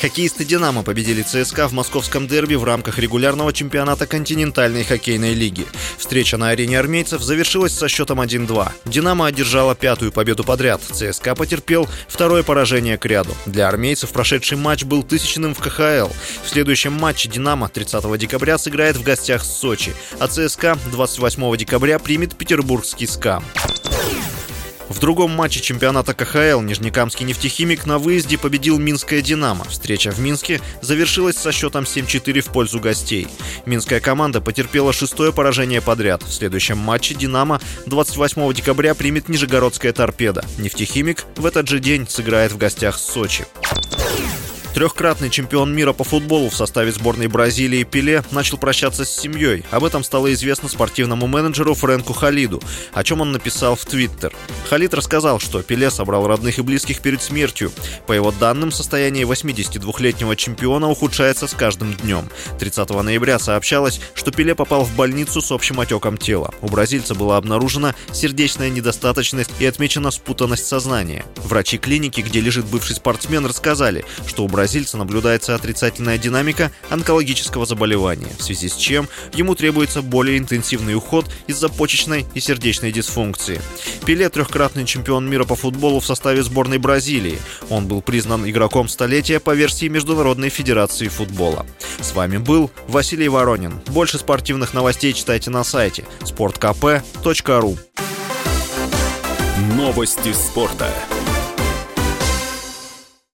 Хоккеисты «Динамо» победили ЦСКА в московском дерби в рамках регулярного чемпионата континентальной хоккейной лиги. Встреча на арене армейцев завершилась со счетом 1-2. «Динамо» одержала пятую победу подряд. ЦСКА потерпел второе поражение к ряду. Для армейцев прошедший матч был тысячным в КХЛ. В следующем матче «Динамо» 30 декабря сыграет в гостях с Сочи, а ЦСКА 28 декабря примет петербургский «СКА». В другом матче чемпионата КХЛ Нижнекамский нефтехимик на выезде победил Минское «Динамо». Встреча в Минске завершилась со счетом 7-4 в пользу гостей. Минская команда потерпела шестое поражение подряд. В следующем матче «Динамо» 28 декабря примет Нижегородская торпеда. Нефтехимик в этот же день сыграет в гостях с Сочи. Трехкратный чемпион мира по футболу в составе сборной Бразилии Пеле начал прощаться с семьей. Об этом стало известно спортивному менеджеру Фрэнку Халиду, о чем он написал в Твиттер. Халид рассказал, что Пеле собрал родных и близких перед смертью. По его данным, состояние 82-летнего чемпиона ухудшается с каждым днем. 30 ноября сообщалось, что Пеле попал в больницу с общим отеком тела. У бразильца была обнаружена сердечная недостаточность и отмечена спутанность сознания. Врачи клиники, где лежит бывший спортсмен, рассказали, что у бразильца наблюдается отрицательная динамика онкологического заболевания, в связи с чем ему требуется более интенсивный уход из-за почечной и сердечной дисфункции. Пеле – трехкратный чемпион мира по футболу в составе сборной Бразилии. Он был признан игроком столетия по версии Международной Федерации футбола. С вами был Василий Воронин. Больше спортивных новостей читайте на сайте sportkp.ru Новости спорта.